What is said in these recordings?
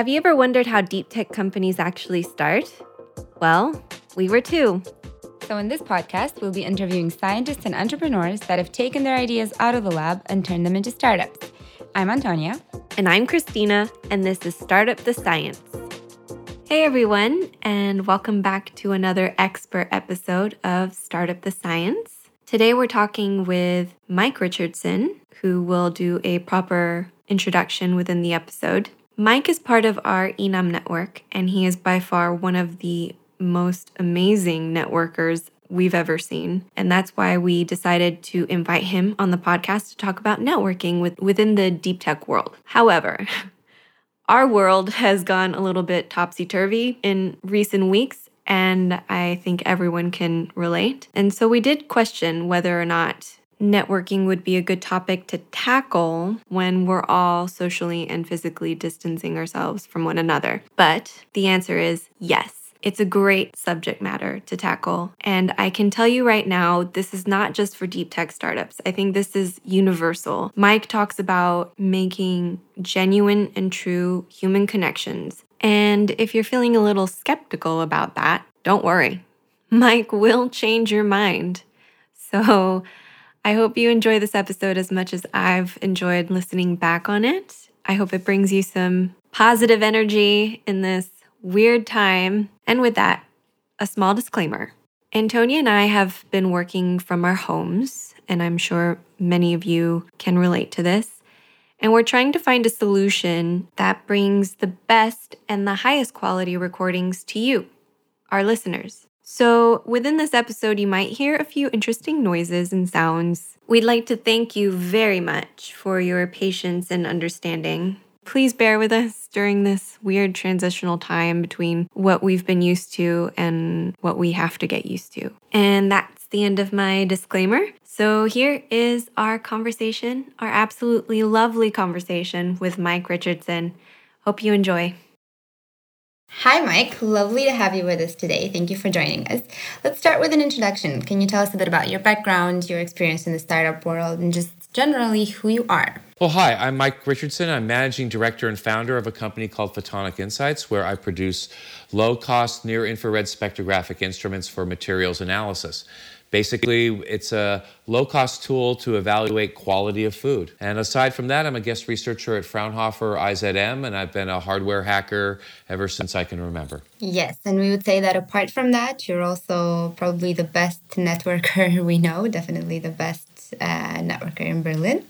Have you ever wondered how deep tech companies actually start? Well, we were too. So, in this podcast, we'll be interviewing scientists and entrepreneurs that have taken their ideas out of the lab and turned them into startups. I'm Antonia. And I'm Christina, and this is Start Up the Science. Hey everyone, and welcome back to another expert episode of Start Up the Science. Today we're talking with Mike Richardson, who will do a proper introduction within the episode. Mike is part of our INAM network, and he is by far one of the most amazing networkers we've ever seen. And that's why we decided to invite him on the podcast to talk about networking with, within the deep tech world. However, Our world has gone a little bit topsy turvy in recent weeks, and I think everyone can relate. And so we did question whether or not networking would be a good topic to tackle when we're all socially and physically distancing ourselves from one another. But the answer is yes. It's a great subject matter to tackle. And I can tell you right now, this is not just for deep tech startups. I think this is universal. Mike talks about making genuine and true human connections. And if you're feeling a little skeptical about that, don't worry. Mike will change your mind. So I hope you enjoy this episode as much as I've enjoyed listening back on it. I hope it brings you some positive energy in this weird time. And with that, a small disclaimer. Antonia and I have been working from our homes, and I'm sure many of you can relate to this. And we're trying to find a solution that brings the best and the highest quality recordings to you, our listeners. So, within this episode, you might hear a few interesting noises and sounds. We'd like to thank you very much for your patience and understanding. Please bear with us during this weird transitional time between what we've been used to and what we have to get used to. And that's the end of my disclaimer. So here is our conversation, our absolutely lovely conversation with Mike Richardson. Hope you enjoy. Hi, Mike. Lovely to have you with us today. Thank you for joining us. Let's start with an introduction. Can you tell us a bit about your background, your experience in the startup world, and just generally who you are. Well, hi, I'm Mike Richardson. I'm managing director and founder of a company called Photonic Insights, where I produce low cost near infrared spectrographic instruments for materials analysis. Basically, it's a low cost tool to evaluate quality of food. And aside from that, I'm a guest researcher at Fraunhofer IZM, and I've been a hardware hacker ever since I can remember. Yes, and we would say that apart from that, you're also probably the best networker we know, definitely the best uh, networker in Berlin.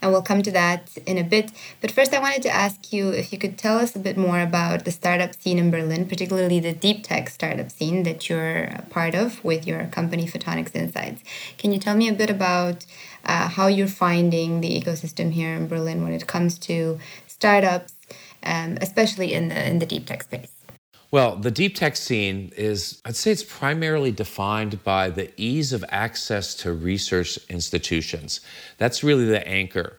And we'll come to that in a bit. But first, I wanted to ask you if you could tell us a bit more about the startup scene in Berlin, particularly the deep tech startup scene that you're a part of with your company Photonics Insights. Can you tell me a bit about uh, how you're finding the ecosystem here in Berlin when it comes to startups, um, especially in the in the deep tech space? Well, the deep tech scene is, I'd say it's primarily defined by the ease of access to research institutions. That's really the anchor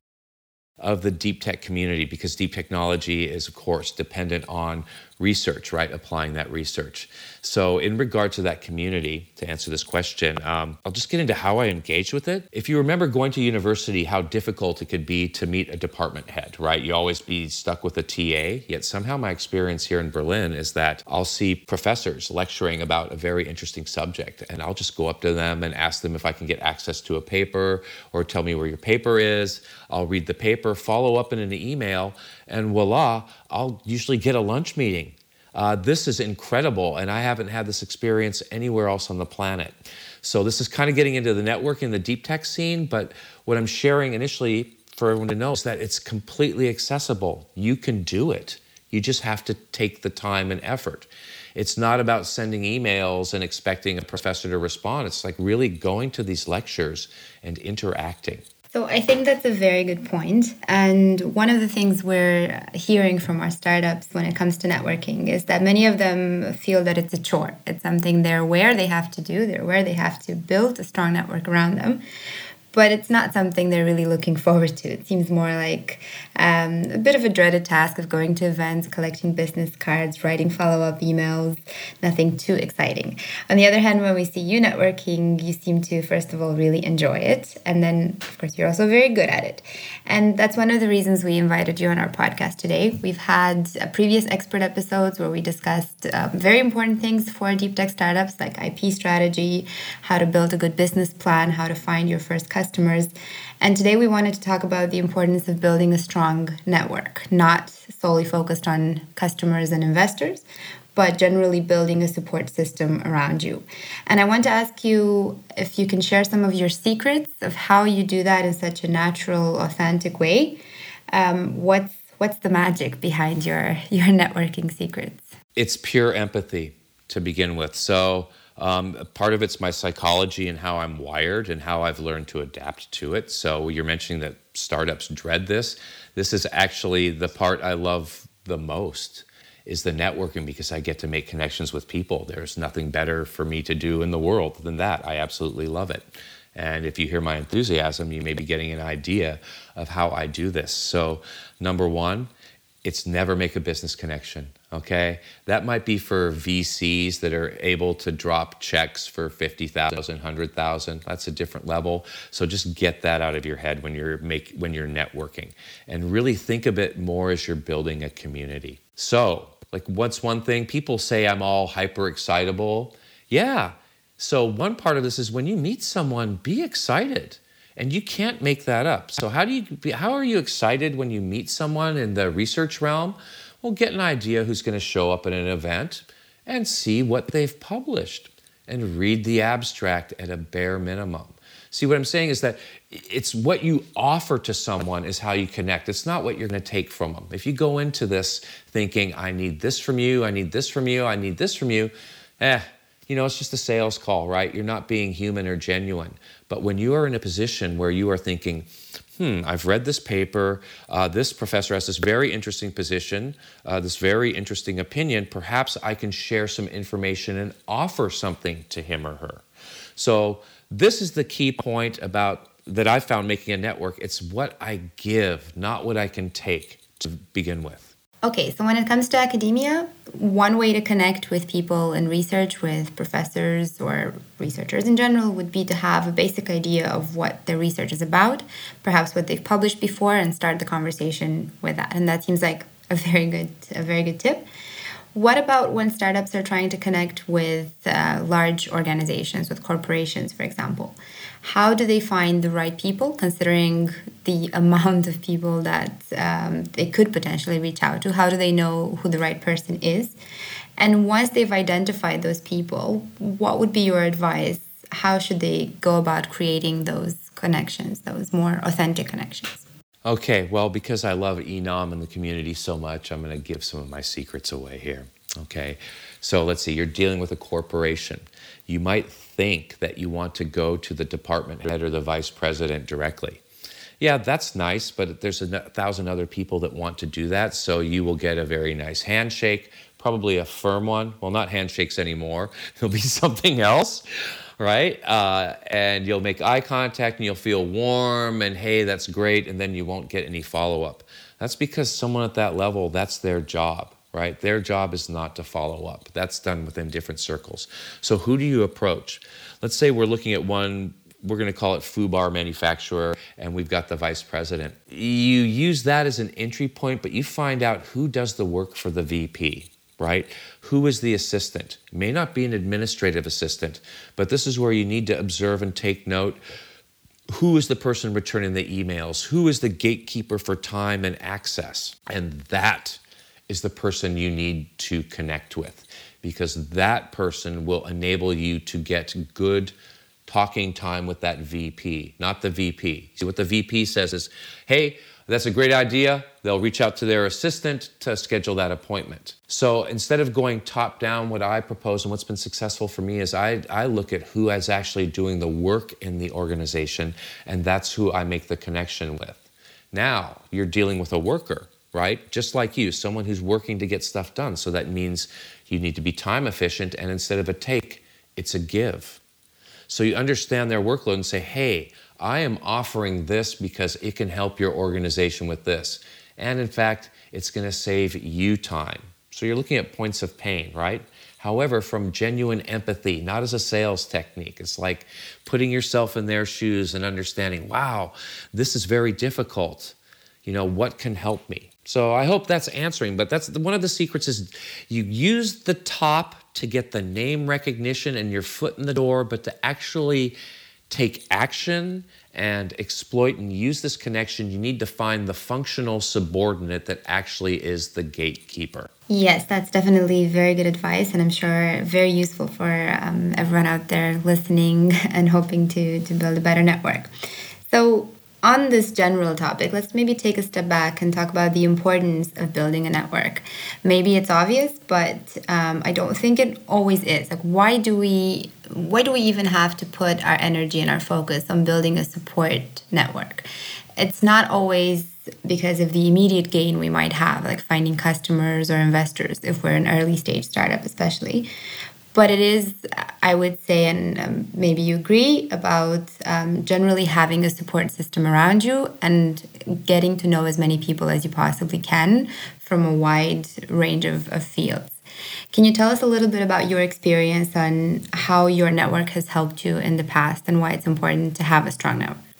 of the deep tech community because deep technology is, of course, dependent on research, right? Applying that research. So, in regard to that community, to answer this question, um, I'll just get into how I engage with it. If you remember going to university, how difficult it could be to meet a department head, right? You always be stuck with a TA. Yet somehow my experience here in Berlin is that I'll see professors lecturing about a very interesting subject, and I'll just go up to them and ask them if I can get access to a paper or tell me where your paper is. I'll read the paper, follow up in an email, and voila, I'll usually get a lunch meeting. Uh, this is incredible, and I haven't had this experience anywhere else on the planet. So, this is kind of getting into the networking, the deep tech scene, but what I'm sharing initially for everyone to know is that it's completely accessible. You can do it. You just have to take the time and effort. It's not about sending emails and expecting a professor to respond. It's like really going to these lectures and interacting. So I think that's a very good point. And one of the things we're hearing from our startups when it comes to networking is that many of them feel that it's a chore. It's something they're aware they have to do, they're aware they have to build a strong network around them. But it's not something they're really looking forward to. It seems more like um, a bit of a dreaded task of going to events, collecting business cards, writing follow up emails, nothing too exciting. On the other hand, when we see you networking, you seem to, first of all, really enjoy it. And then, of course, you're also very good at it. And that's one of the reasons we invited you on our podcast today. We've had uh, previous expert episodes where we discussed um, very important things for deep tech startups like IP strategy, how to build a good business plan, how to find your first customer customers. And today we wanted to talk about the importance of building a strong network, not solely focused on customers and investors, but generally building a support system around you. And I want to ask you if you can share some of your secrets of how you do that in such a natural, authentic way. Um, what's what's the magic behind your your networking secrets? It's pure empathy to begin with. So um, part of it's my psychology and how I'm wired and how I've learned to adapt to it. So you're mentioning that startups dread this. This is actually the part I love the most is the networking because I get to make connections with people. There's nothing better for me to do in the world than that. I absolutely love it. And if you hear my enthusiasm, you may be getting an idea of how I do this. So, number one, it's never make a business connection okay? That might be for vcs that are able to drop checks for 50000 100000 that's a different level. So just get that out of your head when you're make when you're networking. And really think of it more as you're building a community. So like what's one thing? People say i'm all hyper excitable yeah. So one part of this is when you meet someone be excited. And you can't make that up. So how do you how are you excited when you meet someone in the research realm well, get an idea who's going to show up at an event and see what they've published and read the abstract at a bare minimum. See, what I'm saying is that it's what you offer to someone is how you connect. It's not what you're going to take from them. If you go into this thinking, I need this from you, I need this from you, I need this from you, eh, you know, it's just a sales call, right? You're not being human or genuine. But when you are in a position where you are thinking, hmm, I've read this paper. Uh, this professor has this very interesting position, uh, this very interesting opinion. Perhaps I can share some information and offer something to him or her. So, this is the key point about that I found making a network. It's what I give, not what I can take to begin with. Okay, so when it comes to academia, one way to connect with people in research, with professors or researchers in general, would be to have a basic idea of what their research is about, perhaps what they've published before, and start the conversation with that. And that seems like a very good, a very good tip. What about when startups are trying to connect with uh, large organizations, with corporations, for example? How do they find the right people, considering the amount of people that um, they could potentially reach out to? How do they know who the right person is? And once they've identified those people, what would be your advice? How should they go about creating those connections, those more authentic connections? Okay, well, because I love INAM and the community so much, I'm going to give some of my secrets away here. Okay, so let's see, you're dealing with a corporation. You might think that you want to go to the department head or the vice president directly. Yeah, that's nice, but there's a thousand other people that want to do that, so you will get a very nice handshake, probably a firm one. Well, not handshakes anymore, it'll be something else right? Uh, and you'll make eye contact and you'll feel warm and hey, that's great, and then you won't get any follow up. That's because someone at that level, that's their job, right? Their job is not to follow up. That's done within different circles. So, who do you approach? Let's say we're looking at one we're going to call it FUBAR manufacturer, and we've got the vice president. You use that as an entry point, but you find out who does the work for the VP right? Who is the assistant? It may not be an administrative assistant, but this is where you need to observe and take note. Who is the person returning the emails? Who is the gatekeeper for time and access? And that is the person you need to connect with because that person will enable you to get good talking time with that VP, not the VP. See, what the VP says is, hey, that's a great idea. They'll reach out to their assistant to schedule that appointment. So instead of going top down, what I propose and what's been successful for me is I, I look at who is actually doing the work in the organization, and that's who I make the connection with. Now you're dealing with a worker, right? Just like you, someone who's working to get stuff done. So that means you need to be time efficient, and instead of a take, it's a give. So you understand their workload and say, hey, I am offering this because it can help your organization with this. And in fact, it's going to save you time. So you're looking at points of pain, right? However, from genuine empathy, not as a sales technique. It's like putting yourself in their shoes and understanding, wow, this is very difficult. You know, what can help me? So I hope that's answering, but that's one of the secrets is you use the top to get the name recognition and your foot in the door, but to actually take action and exploit and use this connection, you need to find the functional subordinate that actually is the gatekeeper. Yes, that's definitely very good advice, and I'm sure very useful for um, everyone out there listening and hoping to, to build a better network. So, on this general topic, let's maybe take a step back and talk about the importance of building a network. Maybe it's obvious, but um, I don't think it always is. Like, why do we why do we even have to put our energy and our focus on building a support network? It's not always because of the immediate gain we might have, like finding customers or investors if we're an early stage startup, especially but it is i would say and um, maybe you agree about um, generally having a support system around you and getting to know as many people as you possibly can from a wide range of, of fields. Can you tell us a little bit about your experience on how your network has helped you in the past and why it's important to have a strong network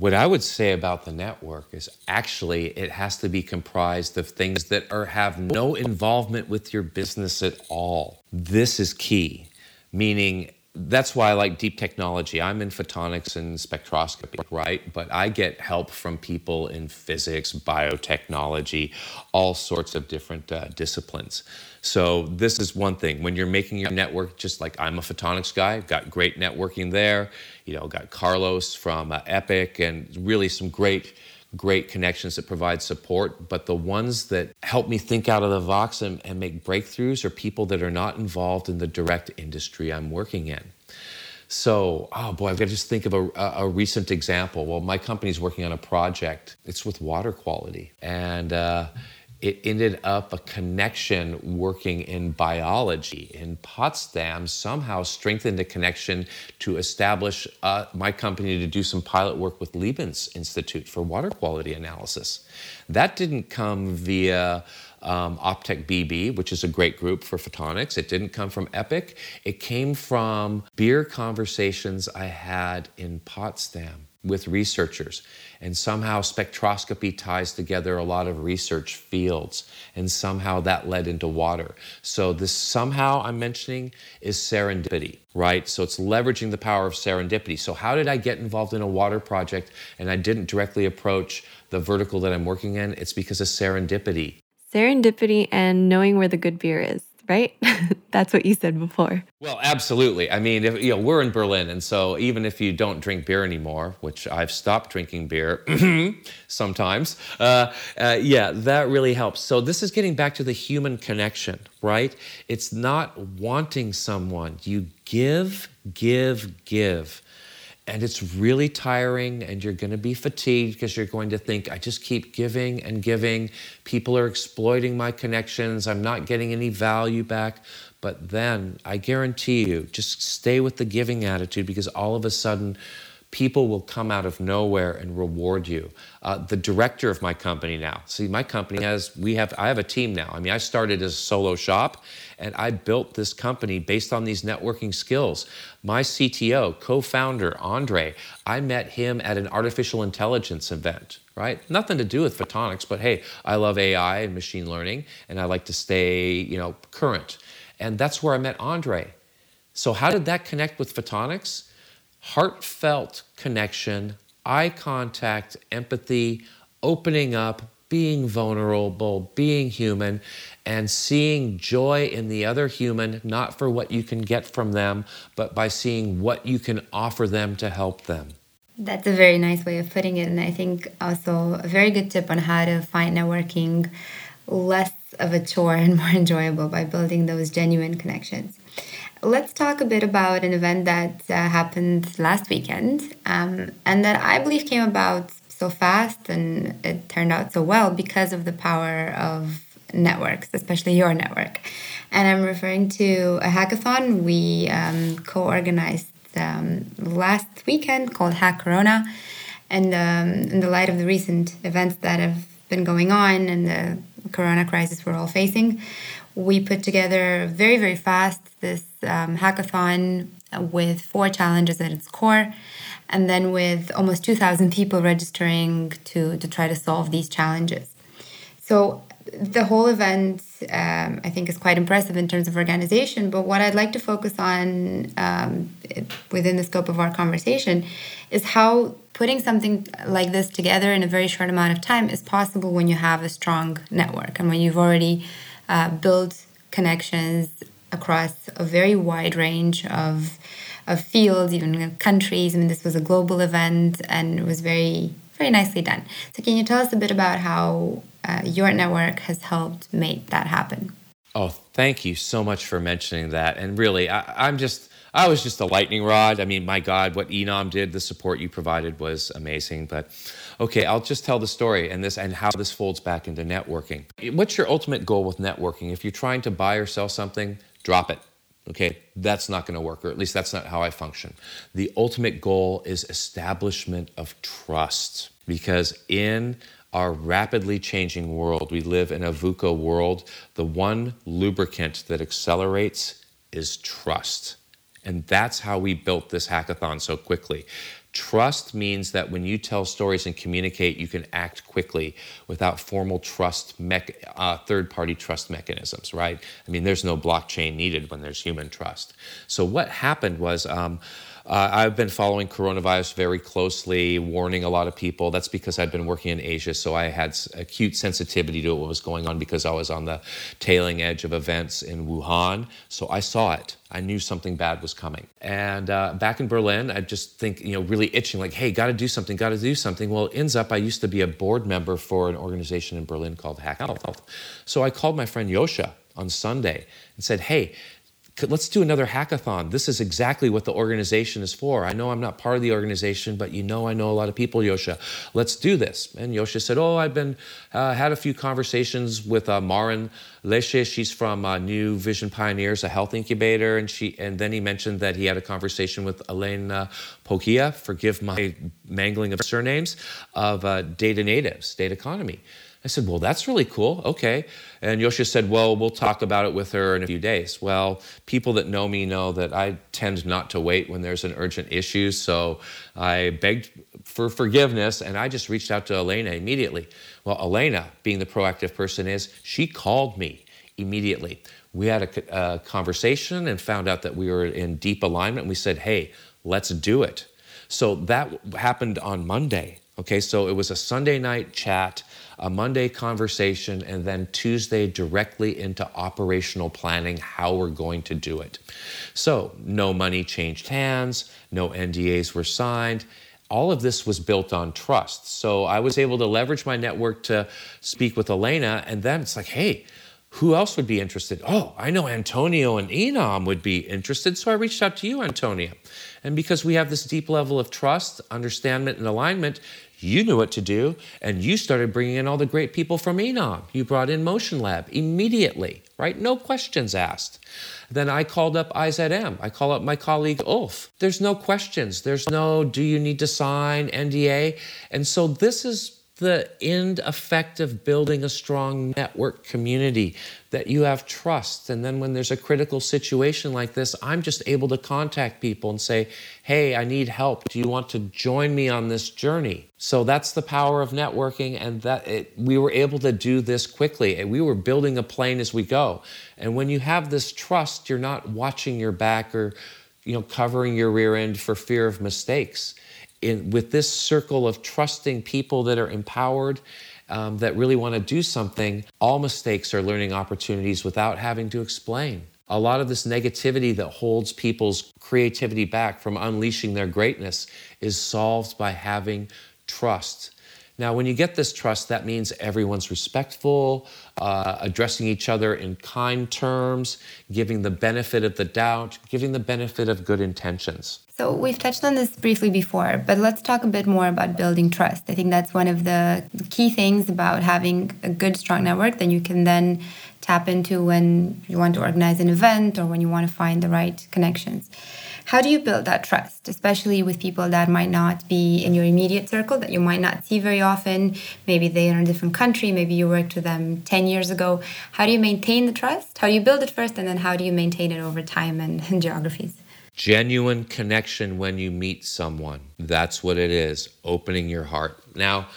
what I would say about the network is actually it has to be comprised of things that are have no involvement with your business at all. This is key, meaning that's why I like deep technology. I'm in photonics and spectroscopy, right? But I get help from people in physics, biotechnology, all sorts of different uh, disciplines. So this is one thing. When you're making your network, just like I'm a photonics guy, got great networking there. You know, got Carlos from uh, EPIC and really some great great connections that provide support, but the ones that help me think out of the box and, and make breakthroughs are people that are not involved in the direct industry I'm working in. So, oh boy, I've got to just think of a, a, recent example. Well, my company's working on a project. It's with water quality, and uh, it ended up a connection working in biology in Potsdam somehow strengthened a connection to establish uh, my company to do some pilot work with Leibniz Institute for water quality analysis. That didn't come via um, OpTecBB, which is a great group for photonics. It didn't come from EPIC. It came from beer conversations I had in Potsdam with researchers. And somehow spectroscopy ties together a lot of research fields, and somehow that led into water. So, this somehow I'm mentioning is serendipity, right? So, it's leveraging the power of serendipity. So, how did I get involved in a water project and I didn't directly approach the vertical that I'm working in? It's because of serendipity. Serendipity and knowing where the good beer is right? That's what you said before. Well, absolutely. I mean, if, you know, we're in Berlin, and so even if you don't drink beer anymore, which I've stopped drinking beer sometimes, uh, uh, yeah, that really helps. So this is getting back to the human connection, right? It's not wanting someone. You give, give, give and it's really tiring and you're going to be fatigued because you're going to think i just keep giving and giving. People are exploiting my connections. I'm not getting any value back. But then i guarantee you just stay with the giving attitude because all of a sudden people will come out of nowhere and reward you. Uh, the director of my company now, see, my company has, we have, I have a team now. I mean, I started as a solo shop and I built this company based on these networking skills. My CTO, co founder, Andre, I met him at an artificial intelligence event, right? Nothing to do with photonics, but hey, I love AI and machine learning and I like to stay, you know, current. And that's where I met Andre. So, how did that connect with photonics? Heartfelt connection, eye contact, empathy, opening up, being vulnerable, being human, and seeing joy in the other human, not for what you can get from them, but by seeing what you can offer them to help them. That's a very nice way of putting it. And I think also a very good tip on how to find networking less of a chore and more enjoyable by building those genuine connections. Let's talk a bit about an event that uh, happened last weekend um, and that I believe came about so fast and it turned out so well because of the power of networks, especially your network. And I'm referring to a hackathon we um, co organized um, last weekend called HackCorona. And um, in the light of the recent events that have been going on and the corona crisis we're all facing, we put together very, very fast this um, hackathon with four challenges at its core, and then with almost 2,000 people registering to, to try to solve these challenges. So the whole event, um, I think, is quite impressive in terms of organization. But what I'd like to focus on um, within the scope of our conversation is how putting something like this together in a very short amount of time is possible when you have a strong network and when you've already uh, built connections across a very wide range of of fields, even countries. I mean, this was a global event and it was very very nicely done. So, can you tell us a bit about how uh, your network has helped make that happen? Oh, thank you so much for mentioning that. And really, I, I'm just I was just a lightning rod. I mean, my God, what INAM did, the support you provided was amazing. But okay, I'll just tell the story and this and how this folds back into networking. What's your ultimate goal with networking? If you're trying to buy or sell something, drop it. Okay, that's not going to work, or at least that's not how I function. The ultimate goal is establishment of trust because in our rapidly changing world, we live in a VUCA world. The one lubricant that accelerates is trust. And that's how we built this hackathon so quickly. Trust means that when you tell stories and communicate, you can act quickly without formal trust, uh, third party trust mechanisms, right? I mean, there's no blockchain needed when there's human trust. So, what happened was, um, uh, I've been following coronavirus very closely, warning a lot of people. That's because I've been working in Asia, so I had acute sensitivity to what was going on because I was on the tailing edge of events in Wuhan. So I saw it. I knew something bad was coming. And uh, back in Berlin, I just think, you know, really itching, like, hey, got to do something, got to do something. Well, it ends up I used to be a board member for an organization in Berlin called Hack Health. So I called my friend Yosha on Sunday and said, hey, let's do another hackathon. This is exactly what the organization is for. I know I'm not part of the organization, but you know I know a lot of people, Yosha. Let's do this. And Yosha said, oh, I've been, uh, had a few conversations with uh, Marin Lesche. She's from uh, New Vision Pioneers, a health incubator. And she, and then he mentioned that he had a conversation with Elena Poughia, forgive my mangling of surnames, of uh, Data Natives, Data Economy. I said, Well, that's really cool. Okay. And Yosha said, Well, we'll talk about it with her in a few days. Well, people that know me know that I tend not to wait when there's an urgent issue. So I begged for forgiveness and I just reached out to Elena immediately. Well, Elena, being the proactive person is, she called me immediately. We had a, a conversation and found out that we were in deep alignment. We said, Hey, let's do it. So that happened on Monday. Okay, so it was a Sunday night chat a Monday conversation, and then Tuesday directly into operational planning how we're going to do it. So, no money changed hands, no NDAs were signed. All of this was built on trust. So I was able to leverage my network to speak with Elena, and then it's like, hey, who else would be interested? Oh, I know Antonia and INAM would be interested. So I reached out to you, Antonia. And because we have this deep level of trust, understanding, and alignment, you knew what to do, and you started bringing in all the great people from INAM. You brought in Motion Lab immediately, right? No questions asked. Then I called up IZM. I call up my colleague Ulf. There's no questions. There's no, do you need to sign NDA? And so this is the end effect of building a strong network community that you have trust. And then when there's a critical situation like this, I'm just able to contact people and say, hey, I need help. Do you want to join me on this journey? So that's the power of networking. And that it, we were able to do this quickly. And we were building a plane as we go. And when you have this trust, you're not watching your back or you know, covering your rear end for fear of mistakes in, with this circle of trusting people that are empowered, um, that really want to do something, all mistakes are learning opportunities without having to explain. A lot of this negativity that holds people's creativity back from unleashing their greatness is solved by having trust. Now, when you get this trust, that means everyone's respectful, uh, addressing each other in kind terms, giving the benefit of the doubt, giving the benefit of good intentions. So we've touched on this briefly before, but let's talk a bit more about building trust. I think that's one of the key things about having a good, strong network that you can then tap into when you want to organize an event or when you want to find the right connections. How do you build that trust, especially with people that might not be in your immediate circle, that you might not see very often? Maybe they're in a different country, maybe you worked with them 10 years ago. How do you maintain the trust? How do you build it first, and then how do you maintain it over time and, and geographies? Genuine connection when you meet someone. That's what it is, opening your heart. Now,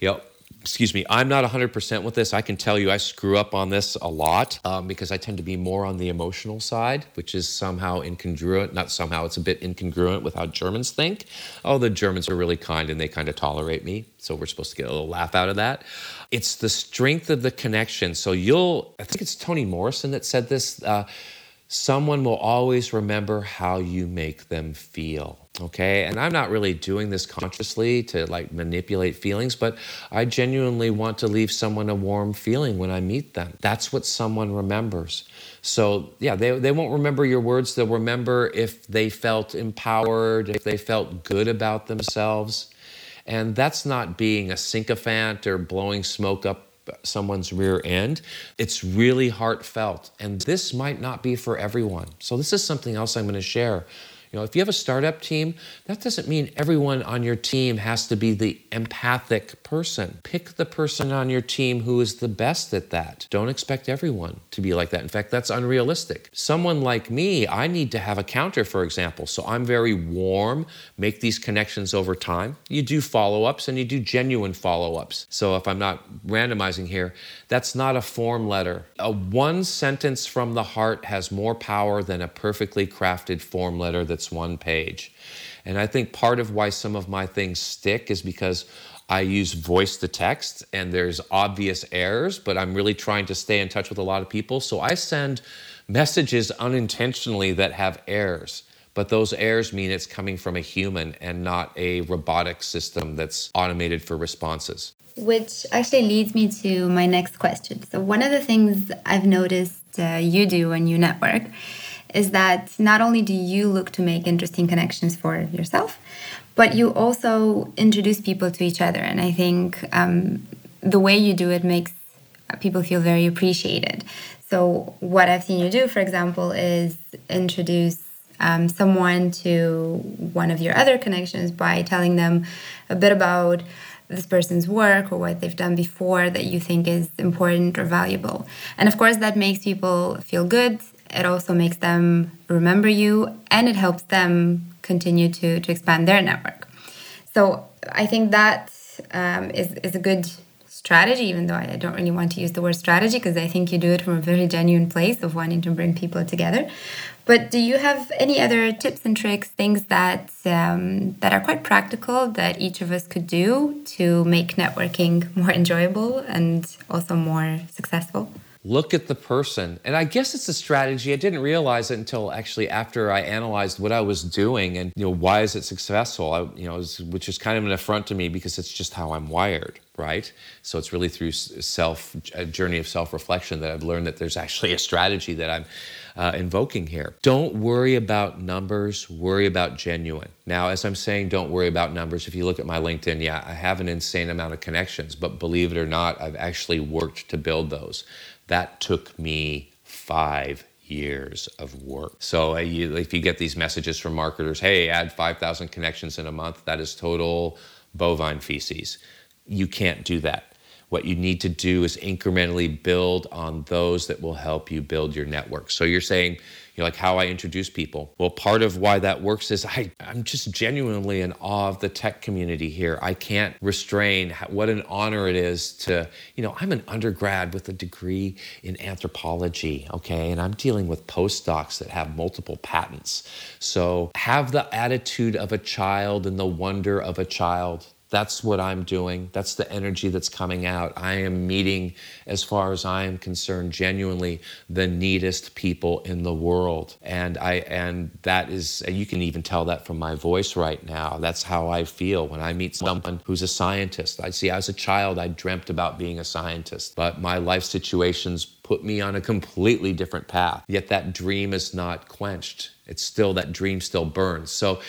you know, excuse me, I'm not 100% with this. I can tell you I screw up on this a lot um, because I tend to be more on the emotional side, which is somehow incongruent. Not somehow, it's a bit incongruent with how Germans think. Oh, the Germans are really kind and they kind of tolerate me. So we're supposed to get a little laugh out of that. It's the strength of the connection. So you'll, I think it's Toni Morrison that said this. Uh, someone will always remember how you make them feel okay? And i'm not really doing this consciously to like manipulate feelings but i genuinely want to leave someone a warm feeling when i meet them. That's what someone remembers. So yeah they, they won't remember your words. They'll remember if they felt empowered if they felt good about themselves. And that's not being a sycophant or blowing smoke up someone's rear end. It's really heartfelt. And this might not be for everyone. So, this is something else I'm going to share. You know, if you have a startup team, that doesn't mean everyone on your team has to be the empathic person. Pick the person on your team who is the best at that. Don't expect everyone to be like that. In fact, that's unrealistic. Someone like me, I need to have a counter, for example. So I'm very warm, make these connections over time. You do follow ups and you do genuine follow ups. So if I'm not randomizing here, that's not a form letter. A one sentence from the heart has more power than a perfectly crafted form letter that's one page. And I think part of why some of my things stick is because I use voice to text and there's obvious errors, but I'm really trying to stay in touch with a lot of people. So I send messages unintentionally that have errors. But those errors mean it's coming from a human and not a robotic system that's automated for responses. Which actually leads me to my next question. So, one of the things I've noticed uh, you do when you network is that not only do you look to make interesting connections for yourself, but you also introduce people to each other. And I think um, the way you do it makes people feel very appreciated. So, what I've seen you do, for example, is introduce um, someone to one of your other connections by telling them a bit about this person's work or what they've done before that you think is important or valuable. And of course, that makes people feel good. It also makes them remember you and it helps them continue to, to expand their network. So I think that um, is is, a good strategy, even though I don't really want to use the word strategy because I think you do it from a very genuine place of wanting to bring people together. But do you have any other tips and tricks, things that um, that are quite practical that each of us could do to make networking more enjoyable and also more successful? Look at the person. And I guess it's a strategy. I didn't realize it until actually after I analyzed what I was doing and you know why is it successful? I, you know, which is kind of an affront to me because it's just how I'm wired right? So it's really through self a journey of self-reflection that I've learned that there's actually a strategy that I'm uh, invoking here. Don't worry about numbers, worry about genuine. Now, as I'm saying, don't worry about numbers. If you look at my LinkedIn, yeah, I have an insane amount of connections, but believe it or not, I've actually worked to build those. That took me five years of work. So uh, if you get these messages from marketers, hey, add 5,000 connections in a month, that is total bovine feces you can't do that. What you need to do is incrementally build on those that will help you build your network. So you're saying, you know, like how I introduce people. Well, part of why that works is I, I'm just genuinely in awe of the tech community here. I can't restrain what an honor it is to, you know, I'm an undergrad with a degree in anthropology, okay, and I'm dealing with postdocs that have multiple patents. So have the attitude of a child and the wonder of a child that's what I'm doing. That's the energy that's coming out. I am meeting, as far as I am concerned, genuinely the neatest people in the world. And I and that is you can even tell that from my voice right now. That's how I feel when I meet someone who's a scientist. I see as a child I dreamt about being a scientist, but my life situations put me on a completely different path. Yet that dream is not quenched. It's still that dream still burns. So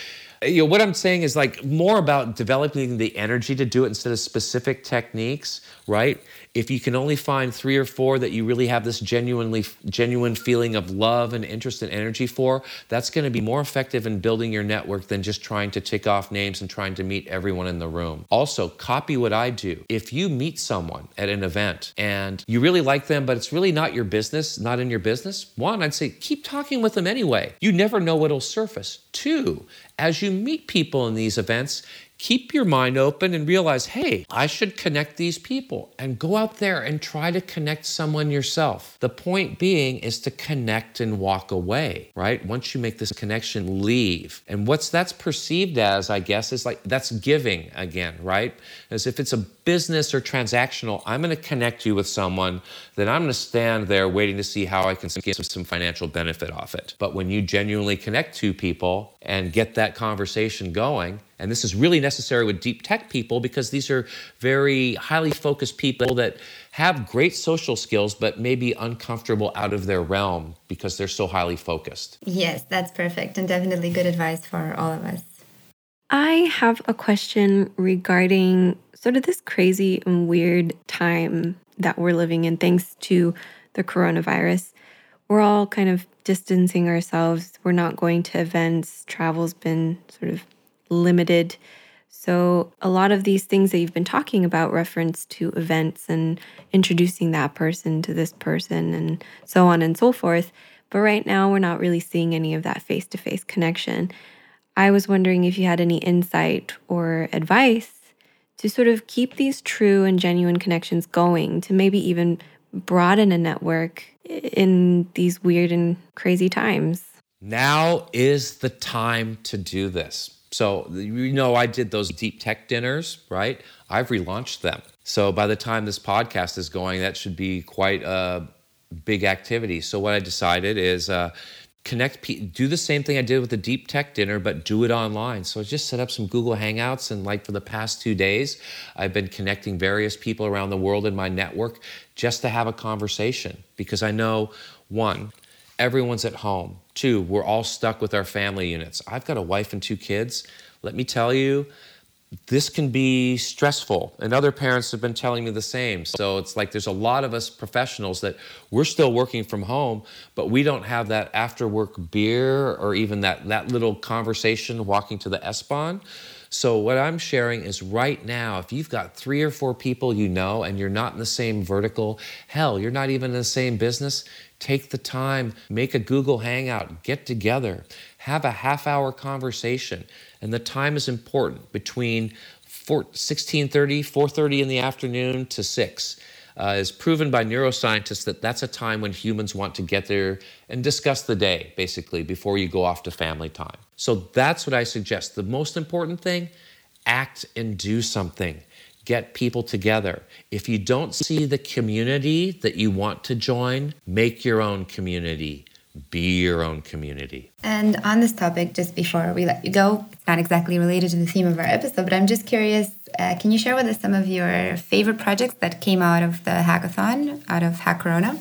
you know, what I'm saying is like more about developing the energy to do it instead of specific techniques, right? If you can only find three or four that you really have this genuinely genuine feeling of love and interest and energy for, that's going to be more effective in building your network than just trying to tick off names and trying to meet everyone in the room. Also, copy what I do. If you meet someone at an event and you really like them, but it's really not your business, not in your business, one, I'd say keep talking with them anyway. You never know what'll surface. Two, as you meet people in these events, keep your mind open and realize, hey, I should connect these people and go out there and try to connect someone yourself. The point being is to connect and walk away, right? Once you make this connection, leave. And what's that's perceived as, I guess, is like that's giving again, right? As if it's a business or transactional, I'm going to connect you with someone, then I'm going to stand there waiting to see how I can get some financial benefit off it. But when you genuinely connect two people and get that conversation going, and this is really necessary with deep tech people because these are very highly focused people that have great social skills, but may be uncomfortable out of their realm because they're so highly focused. Yes, that's perfect and definitely good advice for all of us. I have a question regarding sort of this crazy and weird time that we're living in, thanks to the coronavirus. We're all kind of distancing ourselves. We're not going to events. Travel's been sort of limited. So, a lot of these things that you've been talking about reference to events and introducing that person to this person and so on and so forth. But right now, we're not really seeing any of that face to face connection. I was wondering if you had any insight or advice to sort of keep these true and genuine connections going, to maybe even broaden a network in these weird and crazy times. Now is the time to do this. So, you know, I did those deep tech dinners, right? I've relaunched them. So, by the time this podcast is going, that should be quite a big activity. So, what I decided is uh, connect do the same thing i did with the deep tech dinner but do it online so i just set up some google hangouts and like for the past two days i've been connecting various people around the world in my network just to have a conversation because i know one everyone's at home two we're all stuck with our family units. I've got a wife and two kids. Let me tell you this can be stressful and other parents have been telling me the same. So it's like there's a lot of us professionals that we're still working from home but we don't have that after work beer or even that that little conversation walking to the s-bahn. So what i'm sharing is right now if you've got three or four people you know and you're not in the same vertical hell you're not even in the same business take the time make a google hangout get together have a half hour conversation. And the time is important between 1630 4.30 in the afternoon to 6 uh, is proven by neuroscientists that that's a time when humans want to get there and discuss the day basically before you go off to family time. So that's what i suggest. The most important thing act and do something get people together if you don't see the community that you want to join make your own community be your own community. And on this topic, just before we let you go, it's not exactly related to the theme of our episode, but I'm just curious uh, can you share with us some of your favorite projects that came out of the hackathon, out of HackCorona?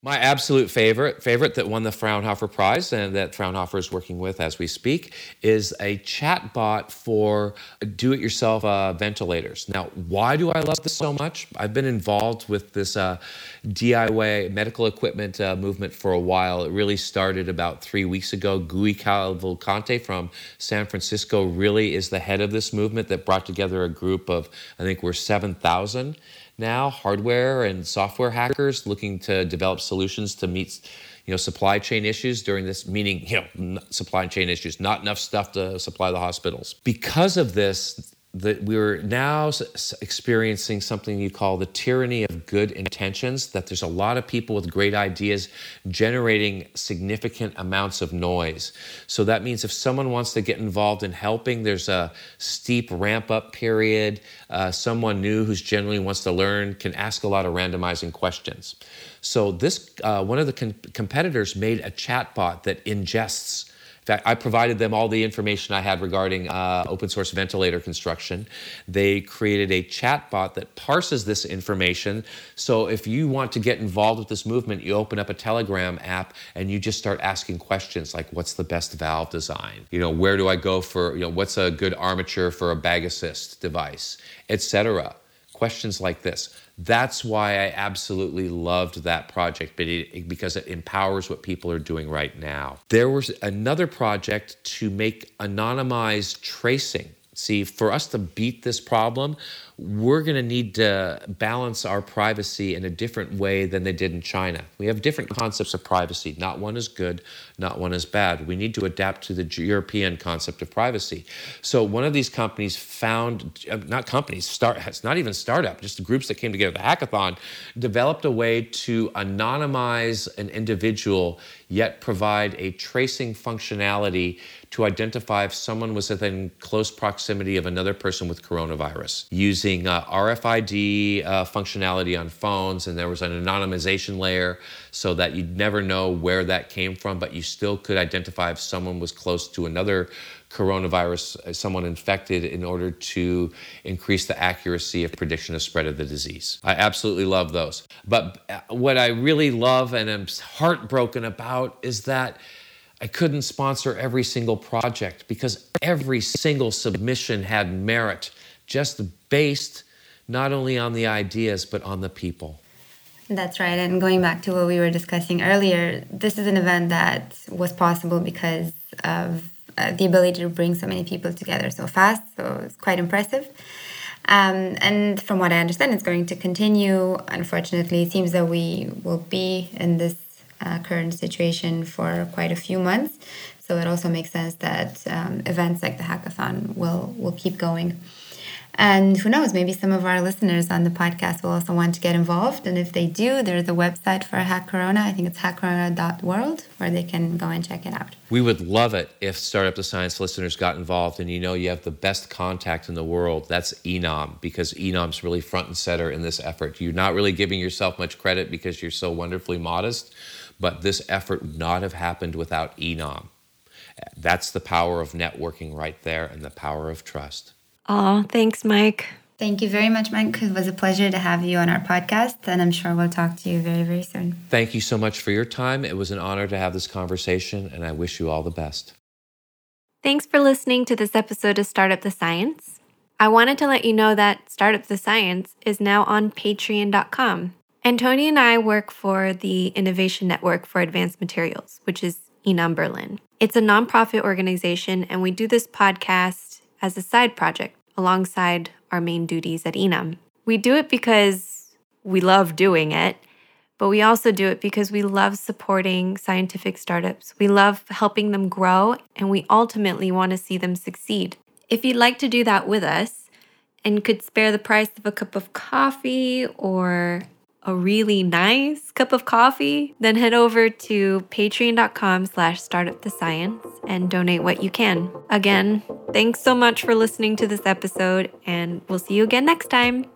My absolute favorite, favorite that won the Fraunhofer Prize and that Fraunhofer is working with as we speak, is a chat bot for do-it-yourself uh, ventilators. Now, why do I love this so much? I've been involved with this uh, DIY medical equipment uh, movement for a while. It really started about three weeks ago. Gui Cavalcante from San Francisco really is the head of this movement that brought together a group of, I think we're 7,000 now, hardware and software hackers looking to develop solutions to meet you know supply chain issues during this meaning you know supply chain issues not enough stuff to supply the hospitals. Because of this that we're now experiencing something you call the tyranny of good intentions that there's a lot of people with great ideas generating significant amounts of noise. So that means if someone wants to get involved in helping there's a steep ramp up period. Uh, someone new who's generally wants to learn can ask a lot of randomizing questions. So this uh, one of the com- competitors made a chat bot that ingests fact, I provided them all the information I had regarding uh, open source ventilator construction. They created a chatbot that parses this information. So if you want to get involved with this movement, you open up a Telegram app and you just start asking questions like, "What's the best valve design? You know, where do I go for? You know, what's a good armature for a bag assist device, etc." Questions like this. That's why I absolutely loved that project because it empowers what people are doing right now. There was another project to make anonymized tracing. See, for us to beat this problem, we're going to need to balance our privacy in a different way than they did in China. We have different concepts of privacy. Not one is good, not one is bad. We need to adapt to the European concept of privacy. So one of these companies found, uh, not companies, start, it's not even startup, just the groups that came together, at the hackathon, developed a way to anonymize an individual yet provide a tracing functionality to identify if someone was within close proximity of another person with coronavirus using uh, RFID uh, functionality on phones. And there was an anonymization layer so that you'd never know where that came from, but you still could identify if someone was close to another coronavirus, uh, someone infected, in order to increase the accuracy of prediction of spread of the disease. I absolutely love those. But uh, what I really love and am heartbroken about is that I couldn't sponsor every single project because every single submission had merit, just based not only on the ideas, but on the people. That's right. And going back to what we were discussing earlier, this is an event that was possible because of uh, the ability to bring so many people together so fast. So it's quite impressive. Um, and from what I understand, it's going to continue. Unfortunately, it seems that we will be in this uh, current situation for quite a few months. So it also makes sense that um, events like the hackathon will will keep going. And who knows, maybe some of our listeners on the podcast will also want to get involved. And if they do, there's a website for HackCorona. I think it's hackcorona.world where they can go and check it out. We would love it if Start Up the Science listeners got involved. And you know, you have the best contact in the world. That's INAM, because INAM's really front and center in this effort. You're not really giving yourself much credit because you're so wonderfully modest. But this effort would not have happened without INAM. That's the power of networking right there and the power of trust. Oh, thanks, Mike. Thank you very much, Mike. It was a pleasure to have you on our podcast, and I'm sure we'll talk to you very, very soon. Thank you so much for your time. It was an honor to have this conversation, and I wish you all the best. Thanks for listening to this episode of Start Up the Science. I wanted to let you know that Start Up the Science is now on patreon.com. And and I work for the Innovation Network for Advanced Materials, which is INAM Berlin. It's a nonprofit organization, and we do this podcast as a side project alongside our main duties at INAM. We do it because we love doing it, but we also do it because we love supporting scientific startups. We love helping them grow, and we ultimately want to see them succeed. If you'd like to do that with us and could spare the price of a cup of coffee or a really nice cup of coffee, then head over to patreon.com slash startupthescience and donate what you can. Again, thanks so much for listening to this episode, and we'll see you again next time.